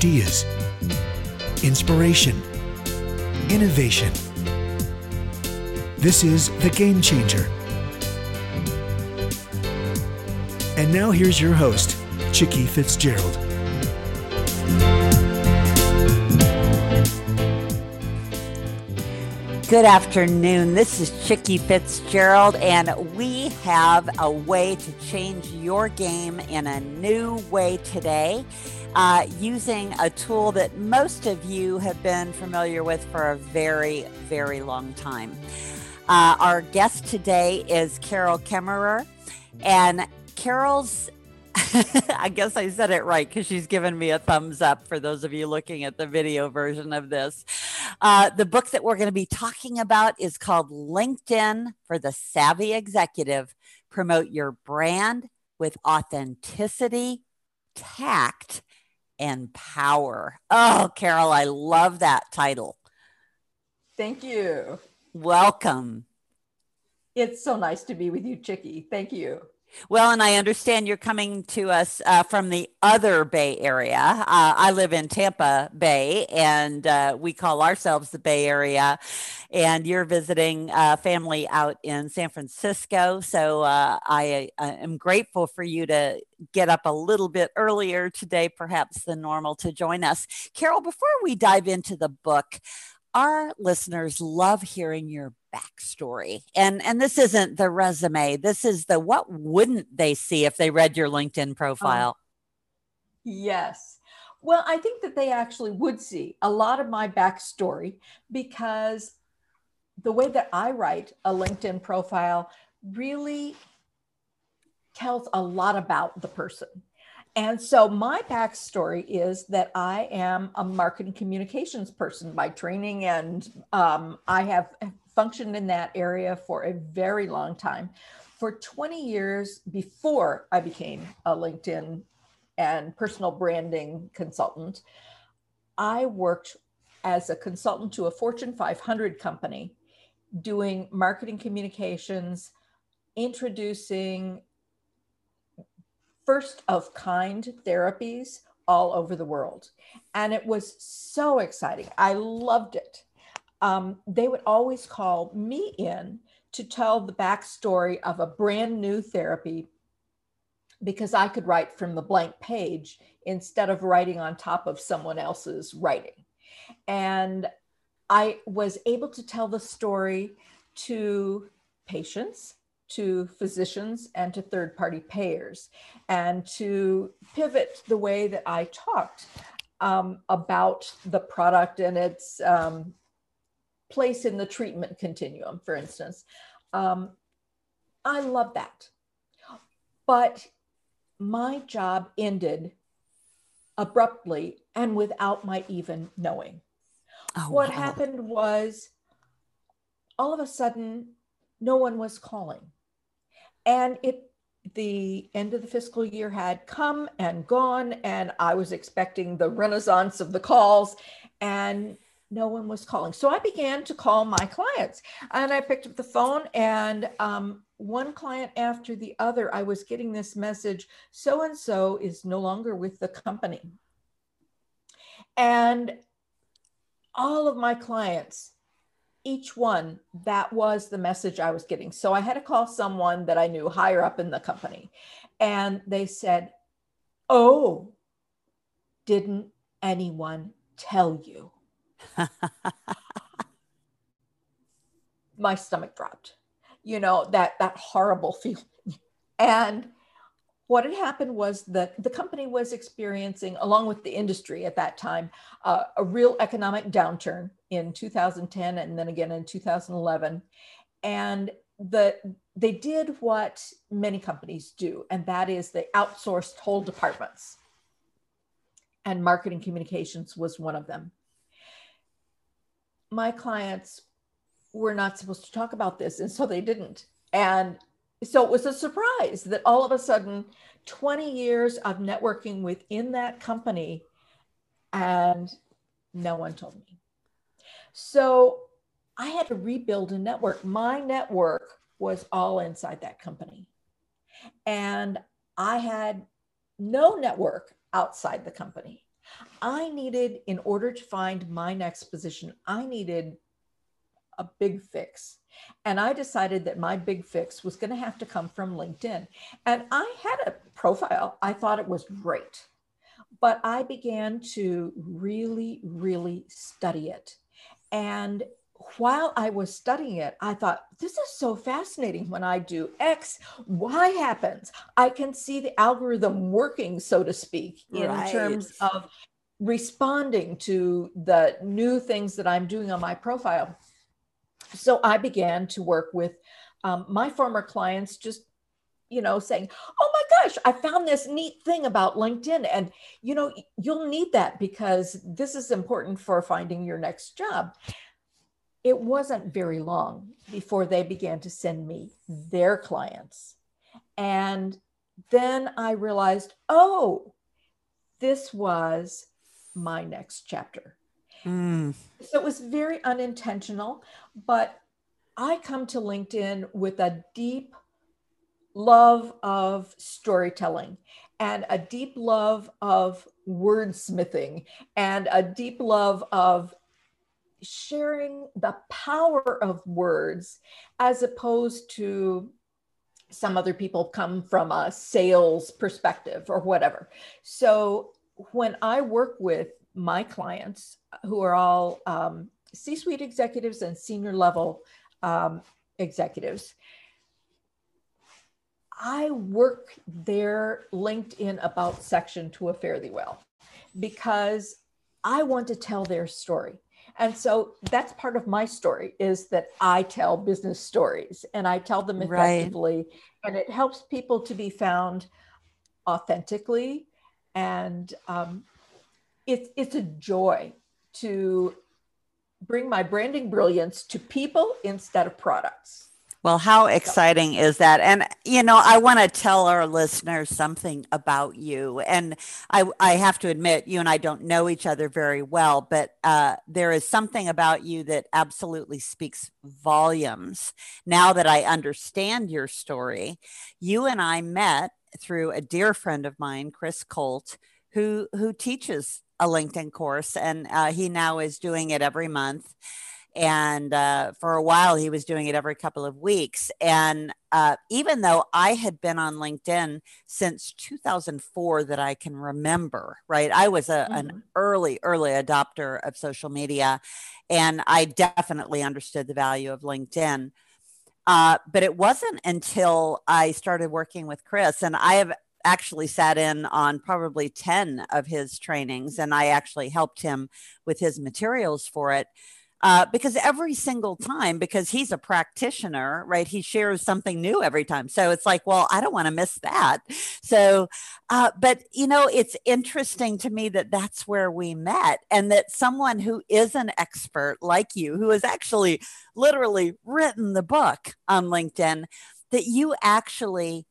ideas, inspiration, innovation. This is The Game Changer. And now here's your host, Chicke Fitzgerald. Good afternoon. This is Chicke Fitzgerald, and we have a way to change your game in a new way today uh, using a tool that most of you have been familiar with for a very, very long time. Uh, our guest today is Carol Kaemmerer, and Carol's I guess I said it right because she's given me a thumbs up for those of you looking at the video version of this. Uh, the book that we're going to be talking about is called LinkedIn for the Savvy Executive Promote Your Brand with Authenticity, Tact, and Power. Oh, Carol, I love that title. Thank you. Welcome. It's so nice to be with you, Chicke. Thank you. Well, and I understand you're coming to us uh, from the other Bay Area. Uh, I live in Tampa Bay, and uh, we call ourselves the Bay Area. And you're visiting a family out in San Francisco. So uh, I, I am grateful for you to get up a little bit earlier today, perhaps than normal, to join us. Carol, before we dive into the book, our listeners love hearing your backstory. And and this isn't the resume. This is the what wouldn't they see if they read your LinkedIn profile? Um, yes. Well, I think that they actually would see a lot of my backstory because the way that I write a LinkedIn profile really tells a lot about the person. And so my backstory is that I am a marketing communications person by training, and um, I have functioned in that area for a very long time. For 20 years before I became a LinkedIn and personal branding consultant, I worked as a consultant to a Fortune 500 company doing marketing communications, introducing first of kind therapies all over the world. And it was so exciting. I loved it. Um, they would always call me in to tell the backstory of a brand new therapy because I could write from the blank page instead of writing on top of someone else's writing. And I was able to tell the story to patients to physicians and to third party payers and to pivot the way that I talked um, about the product and its um, place in the treatment continuum, for instance. Um, I love that. But my job ended abruptly and without my even knowing. Oh, what wow. happened was all of a sudden, no one was calling and it the end of the fiscal year had come and gone and i was expecting the renaissance of the calls and no one was calling so i began to call my clients and i picked up the phone and um, one client after the other i was getting this message so and so is no longer with the company and all of my clients each one, that was the message I was getting. So I had to call someone that I knew higher up in the company. And they said, Oh, didn't anyone tell you? My stomach dropped. You know, that that horrible feeling. And what had happened was that the company was experiencing, along with the industry at that time, uh, a real economic downturn in 2010 and then again in 2011. And the they did what many companies do, and that is they outsourced whole departments. And marketing communications was one of them. My clients were not supposed to talk about this, and so they didn't. And so it was a surprise that all of a sudden 20 years of networking within that company and no one told me. So i had to rebuild a network. My network was all inside that company. And i had no network outside the company I needed, in order to find my next position, I needed a big fix. And I decided that my big fix was going to have to come from LinkedIn. And I had a profile, I thought it was great. But I began to really, really study it. And while I was studying it, I thought, this is so fascinating. When I do X, Y happens. I can see the algorithm working, so to speak, in right. terms of responding to the new things that I'm doing on my profile. So I began to work with um, my former clients, just you know, saying, "Oh my gosh, I found this neat thing about LinkedIn, and you know, you'll need that because this is important for finding your next job." It wasn't very long before they began to send me their clients, and then I realized, oh, this was my next chapter. Mm. So it was very unintentional, but I come to LinkedIn with a deep love of storytelling and a deep love of wordsmithing and a deep love of sharing the power of words as opposed to some other people come from a sales perspective or whatever. So when I work with my clients who are all um, C suite executives and senior level um, executives. I work their LinkedIn about section to a fairly well because I want to tell their story. And so that's part of my story is that I tell business stories and I tell them effectively right. and it helps people to be found authentically and um, it's it's a joy to bring my branding brilliance to people instead of products. Well, how exciting is that? And, you know, I want to tell our listeners something about you. And I, I have to admit, you and I don't know each other very well, but uh, there is something about you that absolutely speaks volumes. Now that I understand your story, you and I met through a dear friend of mine, Chris Colt, who, who teaches a LinkedIn course, and uh, he now is doing it every month. And uh, for a while, he was doing it every couple of weeks. And uh, even though I had been on LinkedIn since 2004, that I can remember, right? I was a, mm-hmm. an early, early adopter of social media, and I definitely understood the value of LinkedIn. Uh, but it wasn't until I started working with Chris, and I have actually sat in on probably 10 of his trainings and I actually helped him with his materials for it. Uh, because every single time, because he's a practitioner, right? He shares something new every time. So it's like, well, I don't want to miss that. So, uh, but you know, it's interesting to me that that's where we met and that someone who is an expert like you, who has actually literally written the book on LinkedIn, that you actually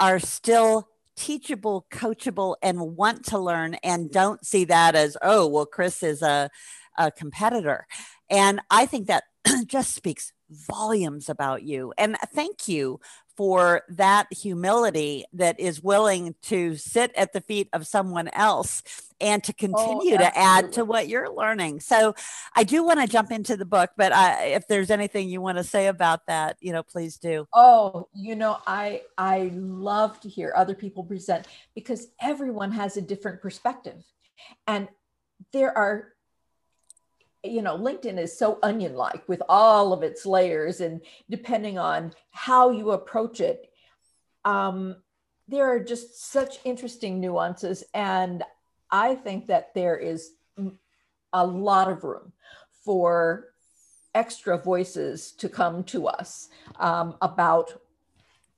are still teachable, coachable, and want to learn and don't see that as, oh, well, Chris is a, a competitor. And I think that just speaks volumes about you. And thank you for that humility that is willing to sit at the feet of someone else and to oh, continue oh, to add to what you're learning. So I do want to jump into the book, but I, if there's anything you want to say about that, you know, please do. Oh, you know, I I love to hear other people present because everyone has a different perspective. And there are you know linkedin is so onion like with all of its layers and depending on how you approach it um, there are just such interesting nuances and i think that there is a lot of room for extra voices to come to us um, about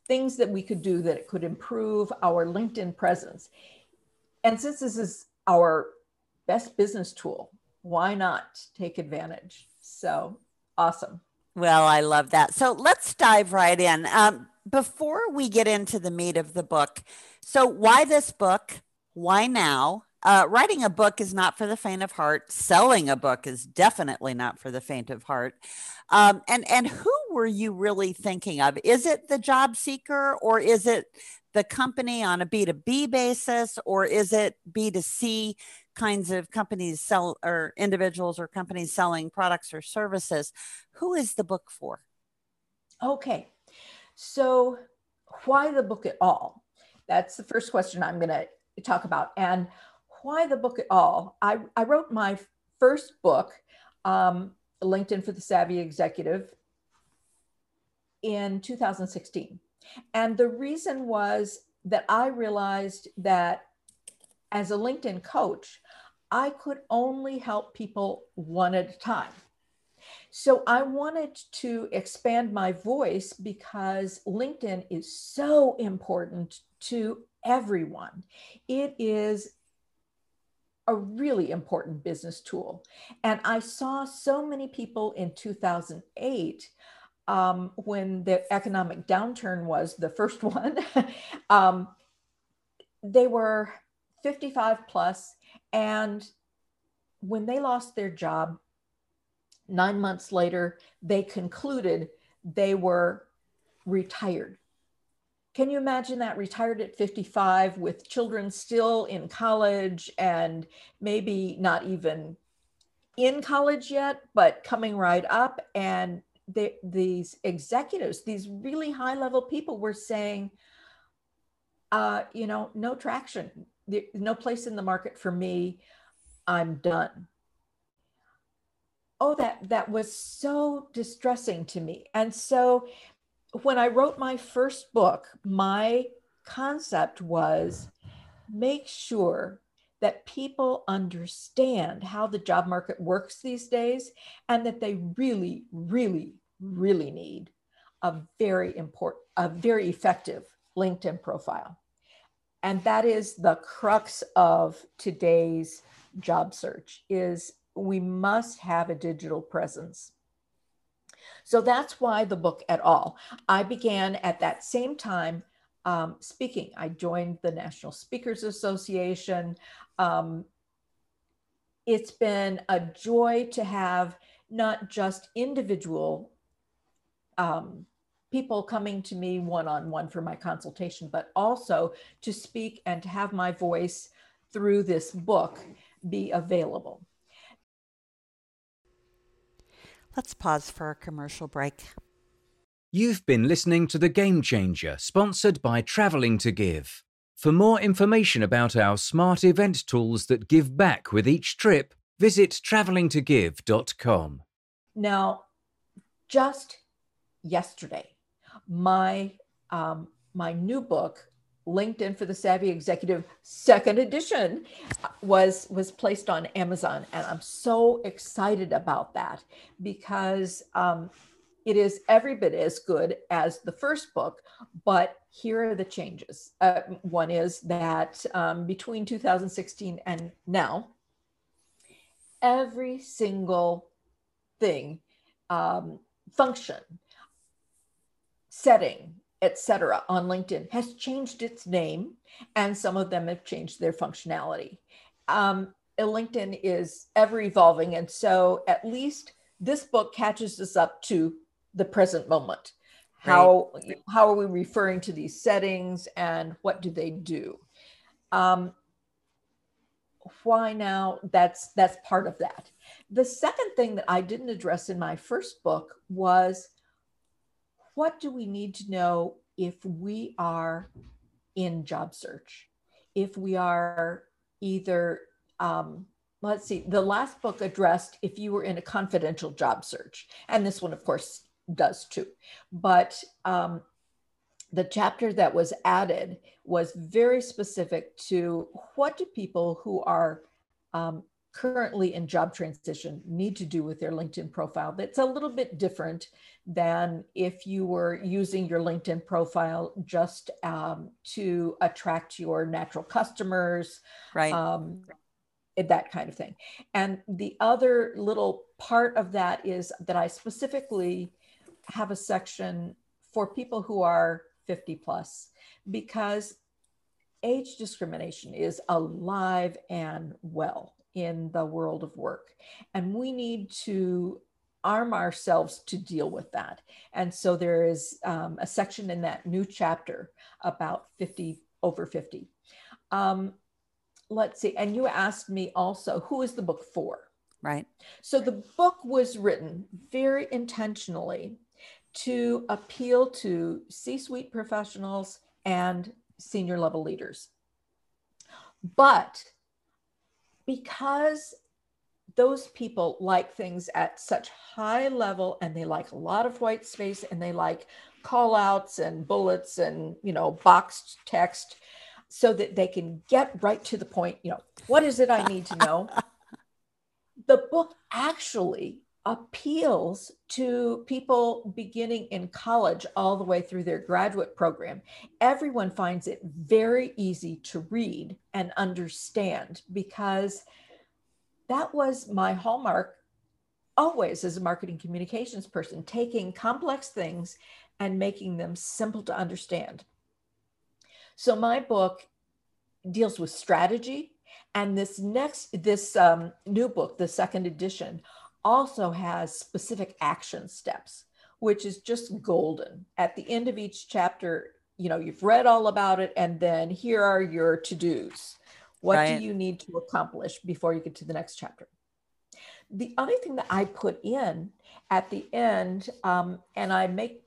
things that we could do that could improve our linkedin presence. And since this is our best business tool why not take advantage? So awesome. Well, I love that. So let's dive right in. Um, before we get into the meat of the book, so why this book? Why now? Uh, writing a book is not for the faint of heart. Selling a book is definitely not for the faint of heart. Um, and and who were you really thinking of? Is it the job seeker or is it the company on a B2B basis or is it B2C kinds of companies sell or individuals or companies selling products or services? Who is the book for? Okay. So, why the book at all? That's the first question I'm going to talk about. And why the book at all? I, I wrote my first book, um, LinkedIn for the Savvy Executive, in 2016. And the reason was that I realized that as a LinkedIn coach, I could only help people one at a time. So I wanted to expand my voice because LinkedIn is so important to everyone. It is a really important business tool. And I saw so many people in 2008 um, when the economic downturn was the first one. um, they were 55 plus, and when they lost their job, nine months later, they concluded they were retired. Can you imagine that retired at 55 with children still in college and maybe not even in college yet, but coming right up? And they, these executives, these really high level people were saying, uh, you know, no traction, no place in the market for me. I'm done oh that that was so distressing to me and so when i wrote my first book my concept was make sure that people understand how the job market works these days and that they really really really need a very important a very effective linkedin profile and that is the crux of today's job search is we must have a digital presence. So that's why the book at all. I began at that same time um, speaking. I joined the National Speakers Association. Um, it's been a joy to have not just individual um, people coming to me one on one for my consultation, but also to speak and to have my voice through this book be available. Let's pause for a commercial break. You've been listening to The Game Changer, sponsored by Travelling to Give. For more information about our smart event tools that give back with each trip, visit travellingtogive.com. Now, just yesterday, my um, my new book, LinkedIn for the Savvy Executive second edition was was placed on Amazon, and I'm so excited about that because um, it is every bit as good as the first book. But here are the changes. Uh, one is that um, between 2016 and now, every single thing, um, function, setting, etc. on LinkedIn has changed its name, and some of them have changed their functionality. Um, LinkedIn is ever evolving, and so at least this book catches us up to the present moment. How right. how are we referring to these settings, and what do they do? Um, why now? That's that's part of that. The second thing that I didn't address in my first book was what do we need to know if we are in job search? If we are either, um, let's see, the last book addressed if you were in a confidential job search, and this one, of course, does too. But um, the chapter that was added was very specific to what do people who are um, currently in job transition need to do with their LinkedIn profile that's a little bit different than if you were using your LinkedIn profile just um, to attract your natural customers, right? Um, that kind of thing. And the other little part of that is that I specifically have a section for people who are 50 plus because age discrimination is alive and well in the world of work. And we need to arm ourselves to deal with that. And so there is um, a section in that new chapter about 50 over 50. Um, let's see. And you asked me also, who is the book for? Right. So the book was written very intentionally to appeal to C suite professionals and senior level leaders. But because those people like things at such high level and they like a lot of white space and they like call outs and bullets and you know boxed text so that they can get right to the point you know what is it i need to know? The book actually appeals to people beginning in college all the way through their graduate program. Everyone finds it very easy to read and understand because that was my hallmark always as a marketing communications person, taking complex things and making them simple to understand. So my book deals with strategy and this next this um, new book the second edition also has specific action steps which is just golden. At the end of each chapter you know you've read all about it and then here are your to-dos. What right. do you need to accomplish before you get to the next chapter? The other thing that i put in at the end um, and i make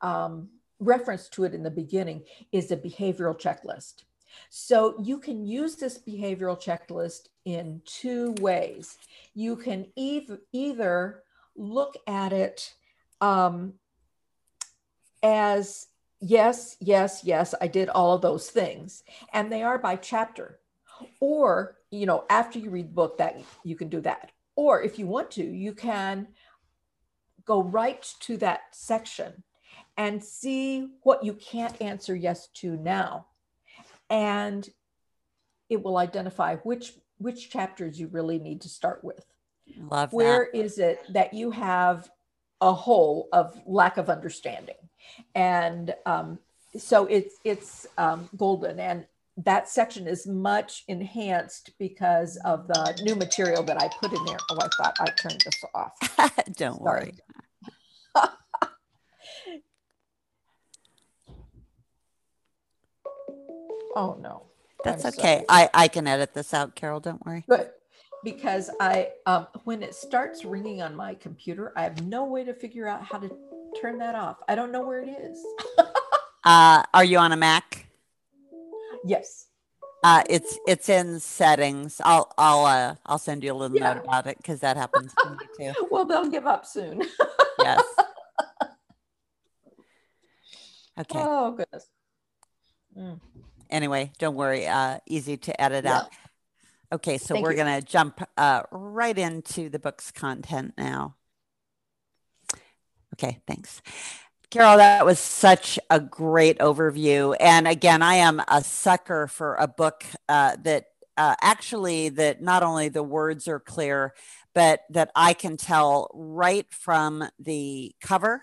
um, reference to it in the beginning is a behavioral checklist so you can use this behavioral checklist in two ways. You can ev- either look at it um, as yes, yes, yes, I did all of those things, and they are by chapter. Or, you know, after you read the book, that you can do that. Or if you want to, you can go right to that section and see what you can't answer yes to now and it will identify which which chapters you really need to start with. Love Where that. is it that you have a hole of lack of understanding, and um, so it's it's um, golden, and that section is much enhanced because of the new material that I put in there. Oh, I thought I turned this off. Don't Sorry. worry. Oh no. That's I'm okay. I, I can edit this out, Carol. Don't worry. But because I um, when it starts ringing on my computer, I have no way to figure out how to turn that off. I don't know where it is. uh, are you on a Mac? Yes. Uh, it's it's in settings. I'll I'll uh, I'll send you a little yeah. note about it because that happens to me too. well, they'll give up soon. yes. Okay. Oh goodness. Mm anyway, don't worry. Uh, easy to edit yeah. out. Okay, so Thank we're going to jump uh, right into the book's content now. Okay, thanks. Carol, that was such a great overview. And again, I am a sucker for a book uh, that uh, actually that not only the words are clear, but that I can tell right from the cover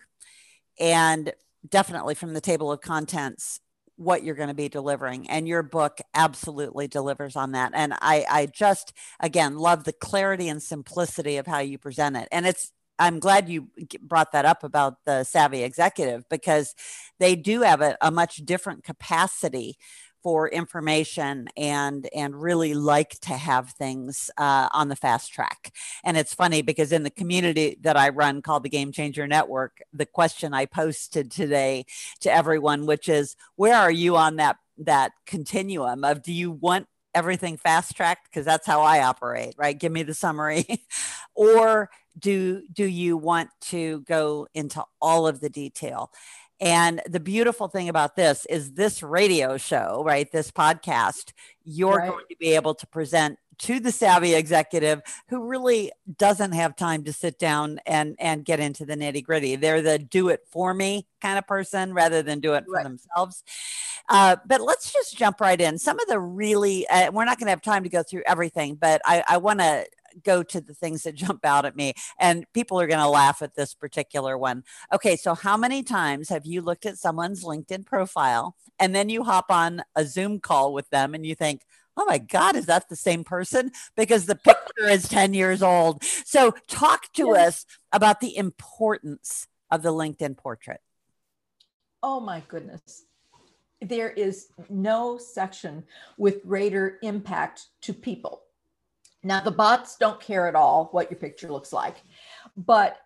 and definitely from the table of contents what you're going to be delivering and your book absolutely delivers on that and i i just again love the clarity and simplicity of how you present it and it's i'm glad you brought that up about the savvy executive because they do have a, a much different capacity for information and and really like to have things uh, on the fast track. And it's funny because in the community that i run called the game changer network the question i posted today to everyone which is where are you on that that continuum of do you want everything fast tracked? Because that's how i operate right? Give me the summary. Or do do you want to go into all of the detail and the beautiful thing about this is this radio show, right? This podcast, you're right. going to be able to present to the savvy executive who really doesn't have time to sit down and and get into the nitty gritty. They're the do it for me kind of person rather than do it for right. themselves. Uh, but let's just jump right in. Some of the really, uh, we're not going to have time to go through everything, but I, I want to go to the things that jump out at me. And people are going to laugh at this particular one. Okay, so how many times have you looked at someone's LinkedIn profile and then you hop on a Zoom call with them and you think, oh my God, is that the same person? Because the picture is 10 years old. So, talk to yes. us about the importance of the LinkedIn portrait. Oh my goodness. There is no section with greater impact to people. Now, the bots don't care at all what your picture looks like, but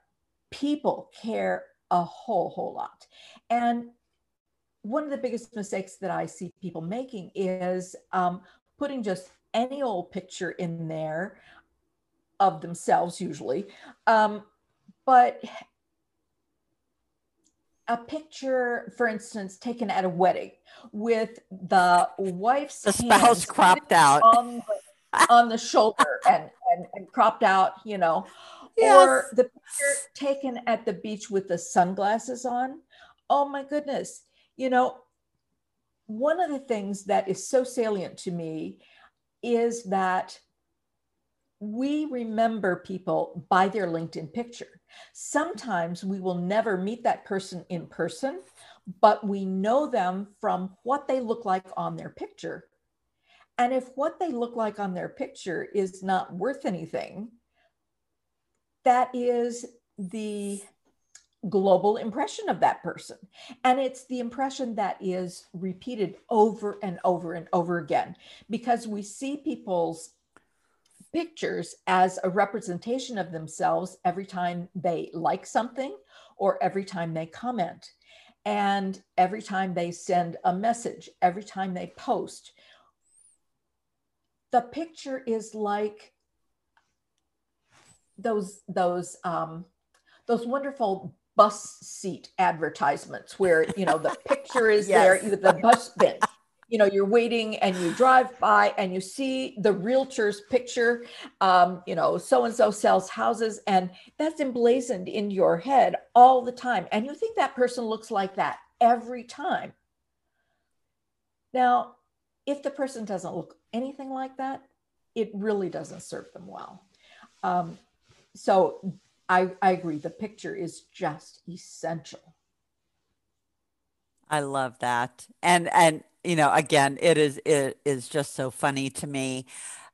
people care a whole, whole lot. And one of the biggest mistakes that I see people making is um, putting just any old picture in there of themselves, usually. Um, but a picture, for instance, taken at a wedding with the wife's the spouse cropped out on the, on the shoulder and, and, and cropped out, you know, yes. or the picture taken at the beach with the sunglasses on. Oh my goodness. You know, one of the things that is so salient to me is that we remember people by their LinkedIn picture. Sometimes we will never meet that person in person, but we know them from what they look like on their picture. And if what they look like on their picture is not worth anything, that is the global impression of that person. And it's the impression that is repeated over and over and over again because we see people's pictures as a representation of themselves every time they like something or every time they comment. And every time they send a message, every time they post, the picture is like those those um, those wonderful bus seat advertisements where you know the picture is yes. there the bus bin. You know you're waiting and you drive by and you see the realtor's picture um, you know so and so sells houses and that's emblazoned in your head all the time. And you think that person looks like that every time. Now if the person doesn't look anything like that it really doesn't serve them well um, so I, I agree. The picture is just essential. I love that. And, and, you know, again, it is, it is just so funny to me,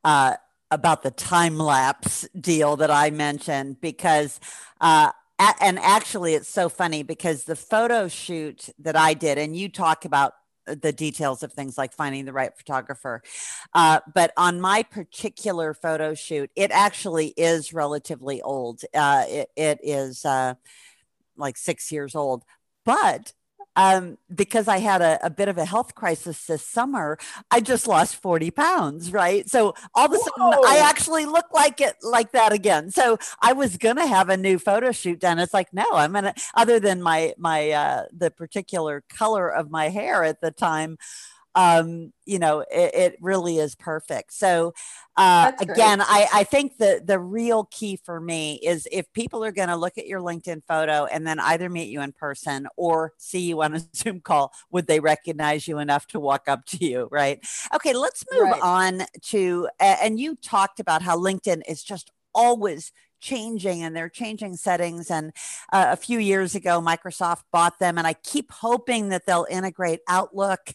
uh, about the time lapse deal that I mentioned because, uh, and actually it's so funny because the photo shoot that I did, and you talk about the details of things like finding the right photographer. Uh, but on my particular photo shoot, it actually is relatively old. Uh, it, it is uh, like six years old. But um, because I had a, a, bit of a health crisis this summer, I just lost 40 pounds, right? So all of a sudden Whoa. I actually look like it like that again. So I was gonna have a new photo shoot done. It's like, no, I'm gonna other than my my uh the particular color of my hair at the time, um, you know, it, it, really is perfect. So, uh, again, I, I think the the real key for me is if people are going to look at your LinkedIn photo and then either meet you in person or see you on a Zoom call, would they recognize you enough to walk up to you? Right. Okay, let's move right. on to, and you talked about how LinkedIn is just always changing and they're changing settings. And uh, a few years ago, Microsoft bought them, and I keep hoping that they'll integrate Outlook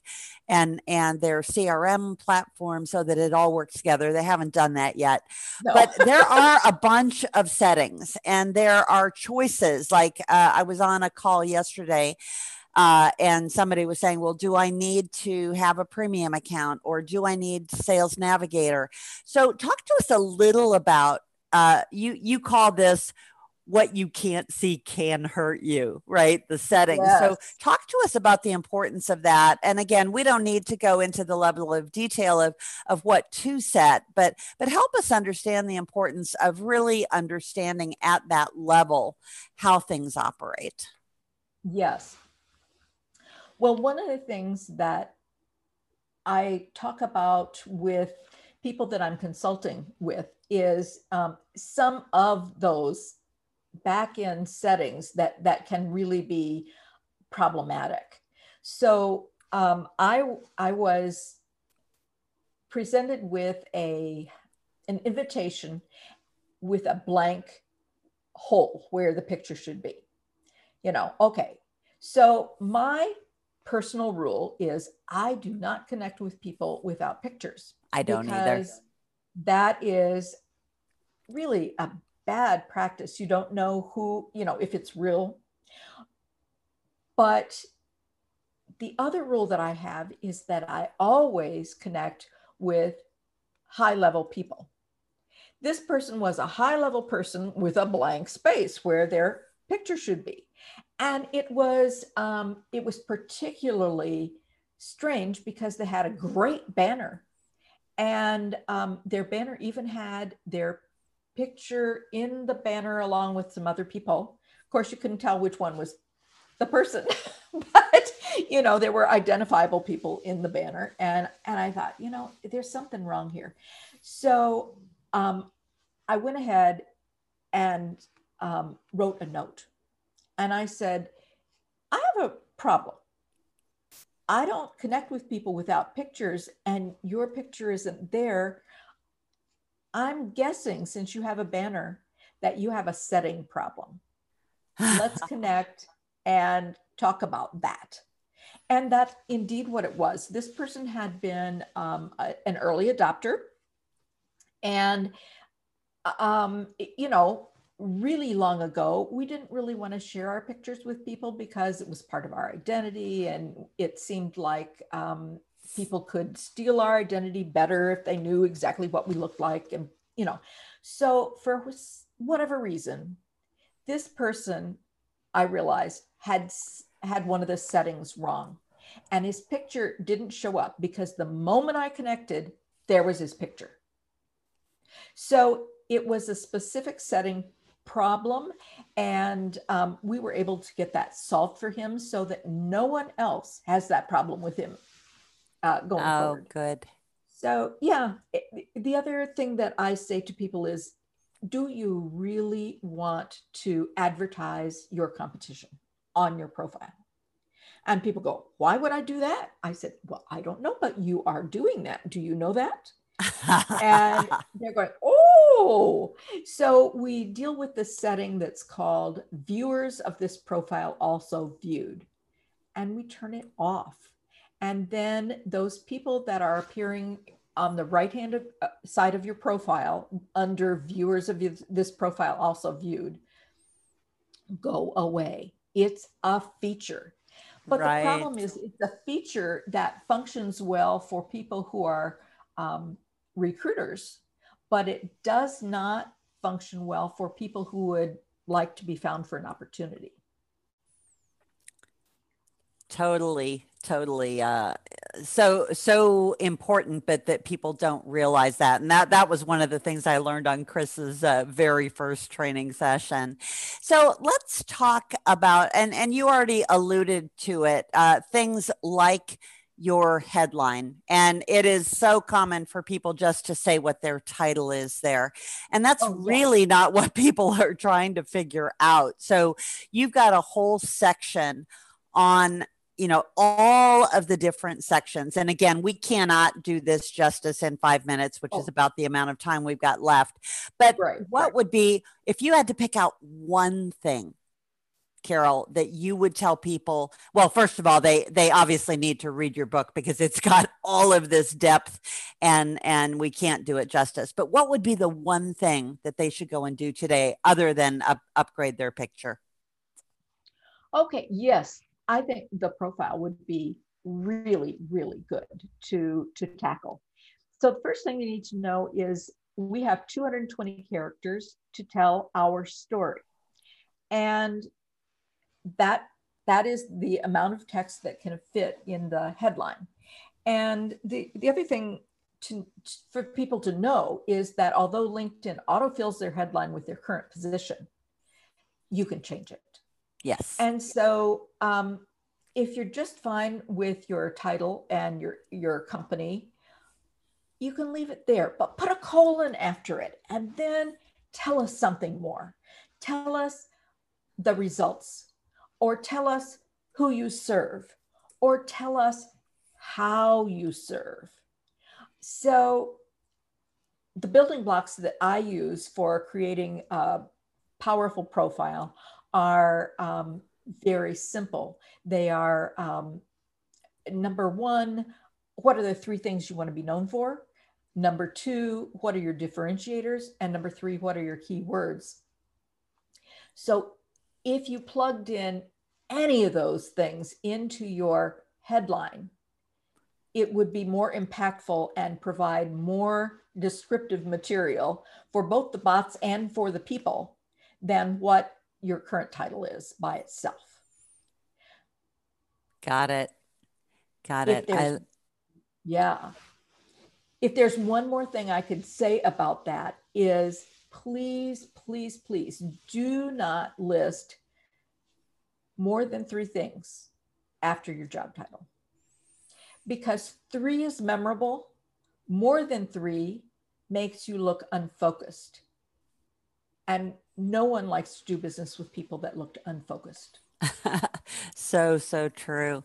and and their CRM platform so that it all works together. They haven't done that yet, no. but there are a bunch of settings and there are choices. Like uh, I was on a call yesterday. Uh, and somebody was saying, Well, do I need to have a premium account or do I need Sales Navigator? So, talk to us a little about uh, you you call this what you can't see can hurt you, right? The setting. Yes. So, talk to us about the importance of that. And again, we don't need to go into the level of detail of, of what to set, but but help us understand the importance of really understanding at that level how things operate. Yes. Well, one of the things that I talk about with people that I'm consulting with is um, some of those back end settings that that can really be problematic. So um, I I was presented with a an invitation with a blank hole where the picture should be. You know, okay. So my personal rule is I do not connect with people without pictures. I don't either. That is really a bad practice. You don't know who, you know, if it's real. But the other rule that I have is that I always connect with high level people. This person was a high level person with a blank space where their picture should be. And it was um, it was particularly strange because they had a great banner, and um, their banner even had their picture in the banner along with some other people. Of course, you couldn't tell which one was the person, but you know there were identifiable people in the banner, and and I thought, you know, there's something wrong here. So um, I went ahead and um, wrote a note, and I said, I have a problem. I don't connect with people without pictures, and your picture isn't there. I'm guessing since you have a banner that you have a setting problem. Let's connect and talk about that. And that's indeed what it was. This person had been um, a, an early adopter. And, um, you know, really long ago, we didn't really want to share our pictures with people because it was part of our identity. And it seemed like um, people could steal our identity better if they knew exactly what we looked like and you know so for whatever reason this person i realized had had one of the settings wrong and his picture didn't show up because the moment i connected there was his picture so it was a specific setting problem and um, we were able to get that solved for him so that no one else has that problem with him uh, going oh, forward. good. So, yeah, the other thing that I say to people is do you really want to advertise your competition on your profile? And people go, Why would I do that? I said, Well, I don't know, but you are doing that. Do you know that? and they're going, Oh, so we deal with the setting that's called viewers of this profile also viewed, and we turn it off and then those people that are appearing on the right hand uh, side of your profile under viewers of this profile also viewed go away. It's a feature. But right. the problem is it's a feature that functions well for people who are um, recruiters, but it does not function well for people who would like to be found for an opportunity. Totally, totally uh, so so important but that people don't realize that and that that was one of the things i learned on chris's uh, very first training session so let's talk about and and you already alluded to it uh, things like your headline. And it is so common for people just to say what their title is there. And that's oh, really not what people are trying to figure out. So you've got a whole section on you know all of the different sections. And again we cannot do this justice in five minutes which oh. is about the amount of time we've got left. But right, what right. would be if you had to pick out one thing carol that you would tell people well first of all they they obviously need to read your book because it's got all of this depth and and we can't do it justice but what would be the one thing that they should go and do today other than up, upgrade their picture okay yes I think the profile would be really, really good to, to tackle. So the first thing you need to know is we have 220 characters to tell our story. And that that is the amount of text that can fit in the headline. And the, the other thing to, for people to know is that although LinkedIn autofills their headline with their current position, you can change it. Yes. And so um, if you're just fine with your title and your, your company, you can leave it there, but put a colon after it and then tell us something more. Tell us the results, or tell us who you serve, or tell us how you serve. So, the building blocks that I use for creating a powerful profile are um, very simple. They are um, number one, what are the three things you want to be known for? Number two, what are your differentiators? And number three, what are your key words? So if you plugged in any of those things into your headline, it would be more impactful and provide more descriptive material for both the bots and for the people than what your current title is by itself. Got it. Got it. I... Yeah. If there's one more thing I could say about that is please, please, please do not list more than three things after your job title because three is memorable. More than three makes you look unfocused. And no one likes to do business with people that looked unfocused. so, so true.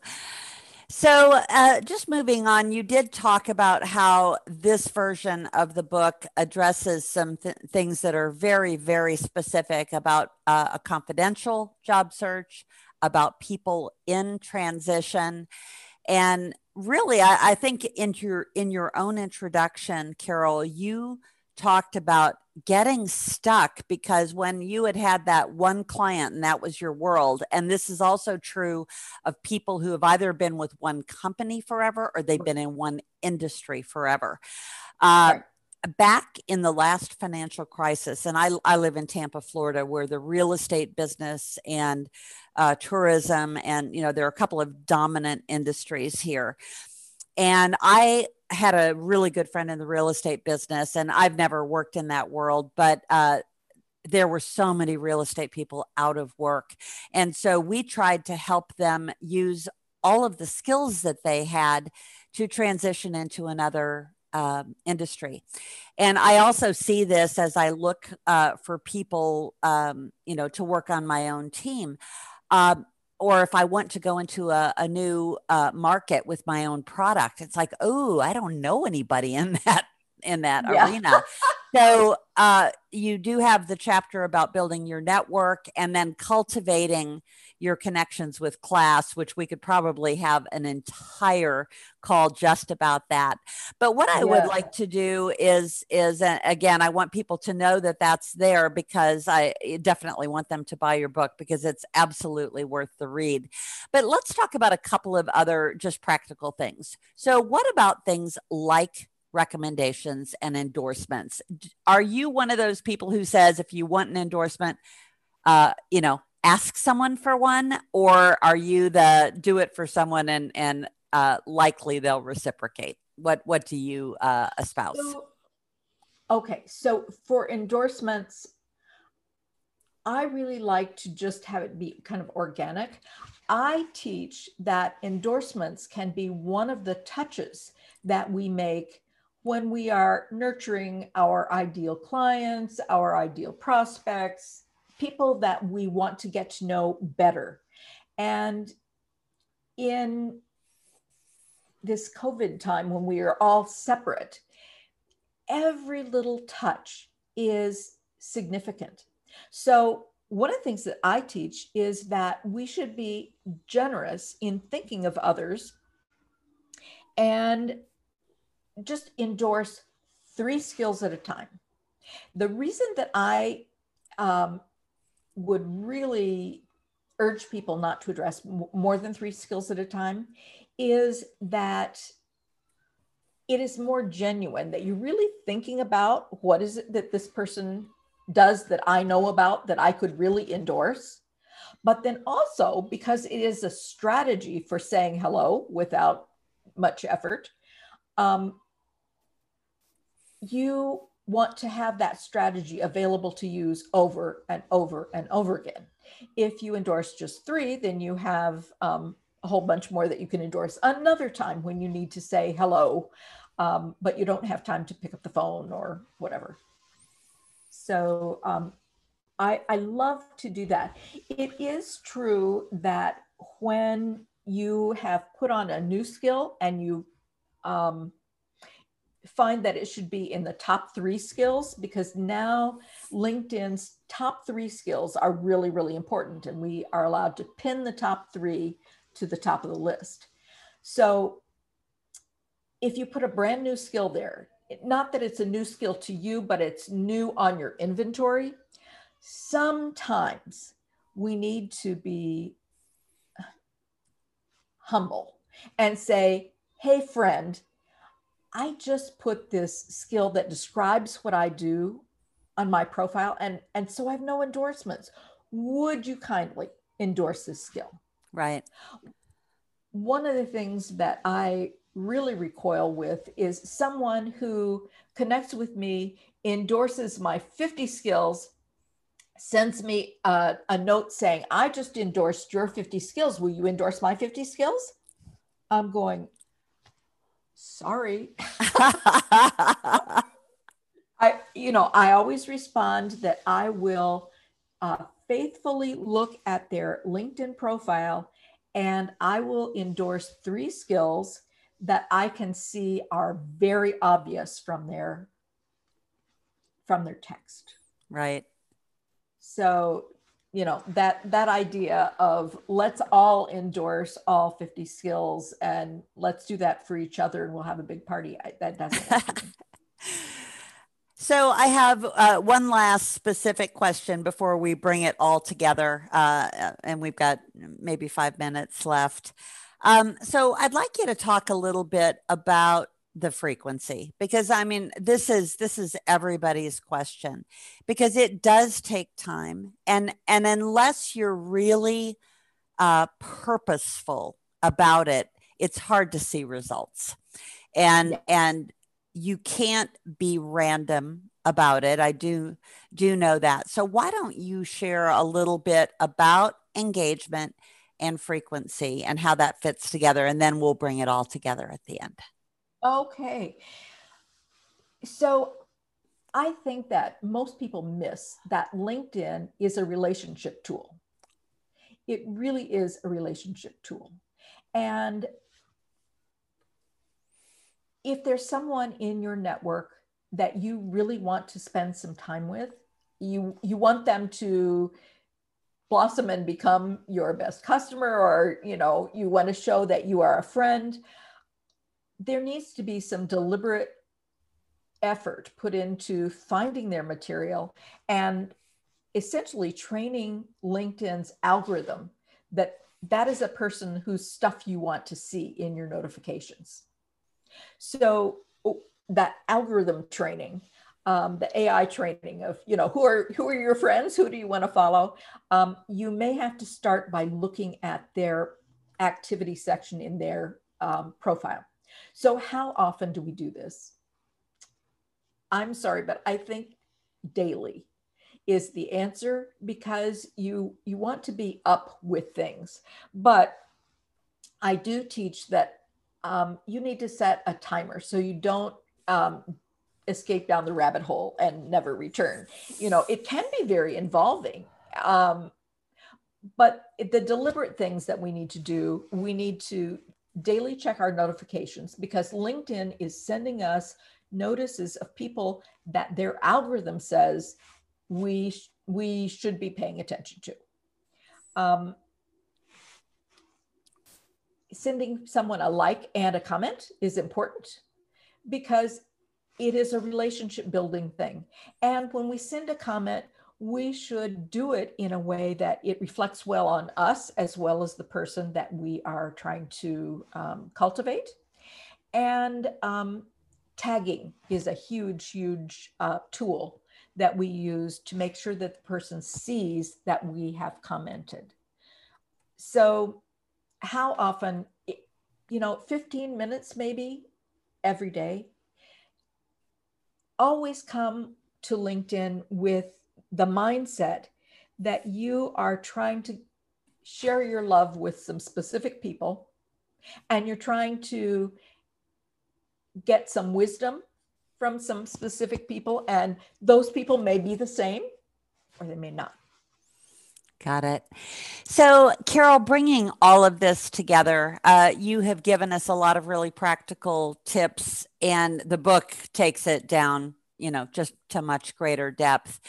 So, uh, just moving on, you did talk about how this version of the book addresses some th- things that are very, very specific about uh, a confidential job search, about people in transition. And really, I, I think in your in your own introduction, Carol, you talked about getting stuck because when you had had that one client and that was your world and this is also true of people who have either been with one company forever or they've been in one industry forever uh, back in the last financial crisis and I, I live in tampa florida where the real estate business and uh, tourism, and you know there are a couple of dominant industries here. And I had a really good friend in the real estate business, and I've never worked in that world, but uh, there were so many real estate people out of work. And so we tried to help them use all of the skills that they had to transition into another um, industry. And I also see this as I look uh, for people, um, you know, to work on my own team. Um, or if I want to go into a, a new uh, market with my own product, it's like, oh, I don't know anybody in that in that yeah. arena. so uh, you do have the chapter about building your network and then cultivating your connections with class, which we could probably have an entire call just about that. But what I yeah. would like to do is, is uh, again, I want people to know that that's there because I definitely want them to buy your book because it's absolutely worth the read. But let's talk about a couple of other just practical things. So, what about things like recommendations and endorsements. Are you one of those people who says if you want an endorsement, uh, you know, ask someone for one or are you the do it for someone and and uh, likely they'll reciprocate? What what do you uh, espouse? So, okay so for endorsements i really like to just have it be kind of organic. I teach that endorsements can be one of the touches that we make when we are nurturing our ideal clients our ideal prospects people that we want to get to know better. And in this COVID time when we are all separate, every little touch is significant. So, one of the things that I teach is that we should be generous in thinking of others and just endorse three skills at a time. The reason that I um, would really urge people not to address more than three skills at a time is that it is more genuine that you're really thinking about what is it that this person does that I know about that I could really endorse. But then also because it is a strategy for saying hello without much effort, um, you want to have that strategy available to use over and over and over again. If you endorse just three, then you have um, a whole bunch more that you can endorse another time when you need to say hello, um, but you don't have time to pick up the phone or whatever. So um, I, I love to do that. It is true that when you have put on a new skill and you um, find that it should be in the top three skills because now LinkedIn's top three skills are really, really important. And we are allowed to pin the top three to the top of the list. So if you put a brand new skill there, not that it's a new skill to you, but it's new on your inventory, sometimes we need to be humble and say, hey, friend, I just put this skill that describes what I do on my profile, and, and so I have no endorsements. Would you kindly endorse this skill? Right. One of the things that I really recoil with is someone who connects with me, endorses my 50 skills, sends me a, a, note saying, I just endorsed your 50 skills. Will you endorse my 50 skills? I'm going, sorry. I, you know, I always respond that I will uh, faithfully look at their LinkedIn profile and I will endorse three skills that I can see are very obvious from their from their text. Right. So, you know, that that idea of let's all endorse all 50 skills and let's do that for each other and we'll have a big party. I, that doesn't So I have uh, one last specific question before we bring it all together, uh, and we've got maybe five minutes left. Um, so I'd like you to talk a little bit about the frequency because I mean this is this is everybody's question because it does take time and and unless you're really uh, purposeful about it, it's hard to see results and and you can't be random about it. I do do know that. So why don't you share a little bit about engagement and frequency and how that fits together. And then we'll bring it all together at the end. Okay. So I think that most people miss that LinkedIn is a relationship tool. It really is a relationship tool. And if there's someone in your network that you really want to spend some time with, you you want them to blossom and become your best customer or you know you want to show that you are a friend there needs to be some deliberate effort put into finding their material and essentially training linkedin's algorithm that that is a person whose stuff you want to see in your notifications so oh, that algorithm training um, the AI training of, you know, who are who are your friends? Who do you want to follow? Um, you may have to start by looking at their activity section in their um, profile. So how often do we do this? I'm sorry, but I think daily is the answer because you you want to be up with things. But I do teach that um, you need to set a timer so you don't um, escape down the rabbit hole and never return. You know, it can be very involving. Um, but the deliberate things that we need to do, we need to daily check our notifications because LinkedIn is sending us notices of people that their algorithm says we we should be paying attention to. Um, sending someone a like and a comment is important because it is a relationship building thing. And when we send a comment, we should do it in a way that it reflects well on us as well as the person that we are trying to um, cultivate. And um, tagging is a huge, huge uh, tool that we use to make sure that the person sees that we have commented. So, how often, you know, 15 minutes maybe every day always come to LinkedIn with the mindset that you are trying to share your love with some specific people and you're trying to get some wisdom from some specific people and those people may be the same or they may not Got it. So, Carol, bringing all of this together, uh, you have given us a lot of really practical tips, and the book takes it down, you know, just to much greater depth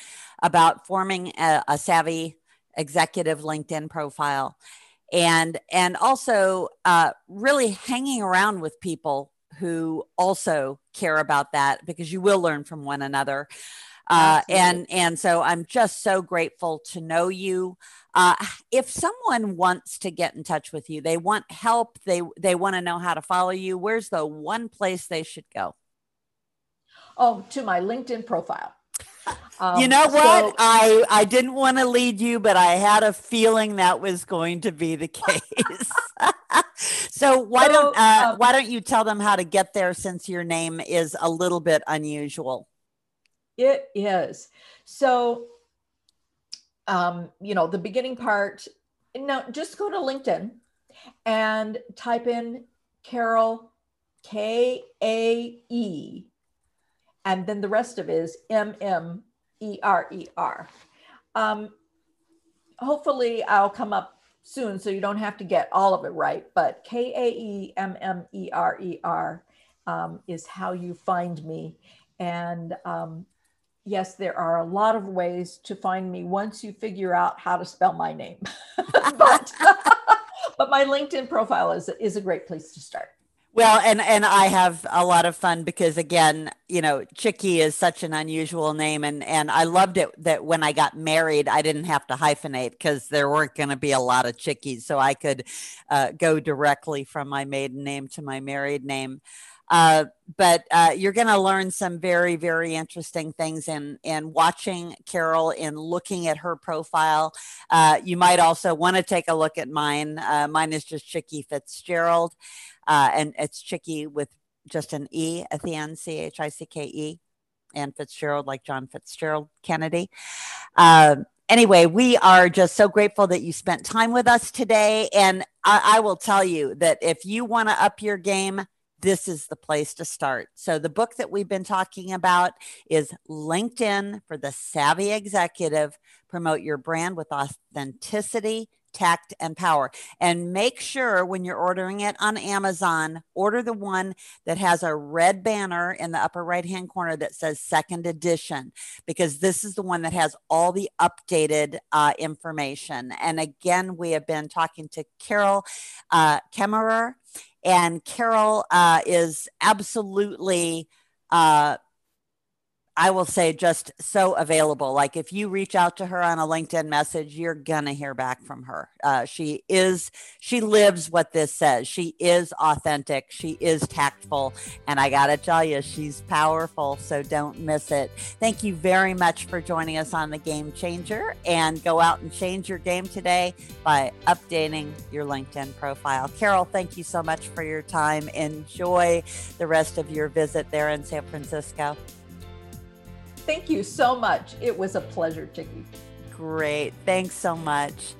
about forming a, a savvy executive LinkedIn profile. and and also uh, really hanging around with people who also care about that because you will learn from one another. Uh, and and so I'm just so grateful to know you. Uh, if someone wants to get in touch with you, they want help, they they want to know how to follow you. Where's the one place they should go? Oh, to my LinkedIn profile. Um, you know what? So, I I didn't want to lead you, but I had a feeling that was going to be the case. so why so, don't uh, uh, why don't you tell them how to get there since your name is a little bit unusual? It is. So, um, you know, the beginning part. Now, just go to LinkedIn and type in Carol K A E, and then the rest of it is M M E R E R. Um, hopefully, I'll come up soon so you don't have to get all of it right. But K A E M M E R E R um, is how you find me. And um, yes, there are a lot of ways to find me once you figure out how to spell my name. but, but my LinkedIn profile is, is a great place to start. Well, and and I have a lot of fun because again, you know, Chicke is such an unusual name, and and I loved it that when I got married, I didn't have to hyphenate because there weren't going to be a lot of Chickies, so I could uh, go directly from my maiden name to my married name. Uh, but uh, you're going to learn some very, very interesting things in in watching Carol in looking at her profile. Uh, you might also want to take a look at mine. Uh, mine is just Chicke Fitzgerald. Uh, and it's Chicke with just an E at the end, C H I C K E, and Fitzgerald, like John Fitzgerald Kennedy. Uh, anyway, we are just so grateful that you spent time with us today. And I, I will tell you that if you want to up your game, this is the place to start. So, the book that we've been talking about is LinkedIn for the Savvy Executive. Promote your brand with authenticity tact, and power. And make sure when you're ordering it on Amazon, order the one that has a red banner in the upper right hand corner that says second edition, because this is the one that has all the updated uh, information. And again, we have been talking to Carol uh, Kaemmerer, and Carol uh, is absolutely. Uh, I will say just so available. Like if you reach out to her on a LinkedIn message, you're gonna hear back from her. Uh, she is, she lives what this says. She is authentic. She is tactful, and I gotta tell you, she's powerful. So don't miss it. Thank you very much for joining us on the Game Changer, and go out and change your game today by updating your LinkedIn profile. Carol, thank you so much for your time. Enjoy the rest of your visit there in San Francisco. Thank you so much. It was a pleasure, Chicke. Great. Thanks so much.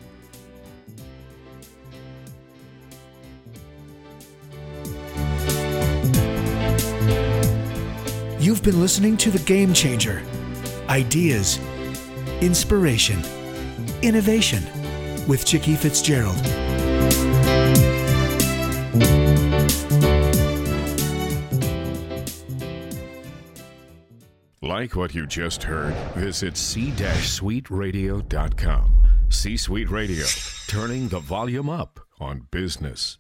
You've been listening to The Game Changer Ideas, Inspiration, Innovation with Chicke Fitzgerald. Like what you just heard, visit c-suiteradio.com. C Suite Radio, turning the volume up on business.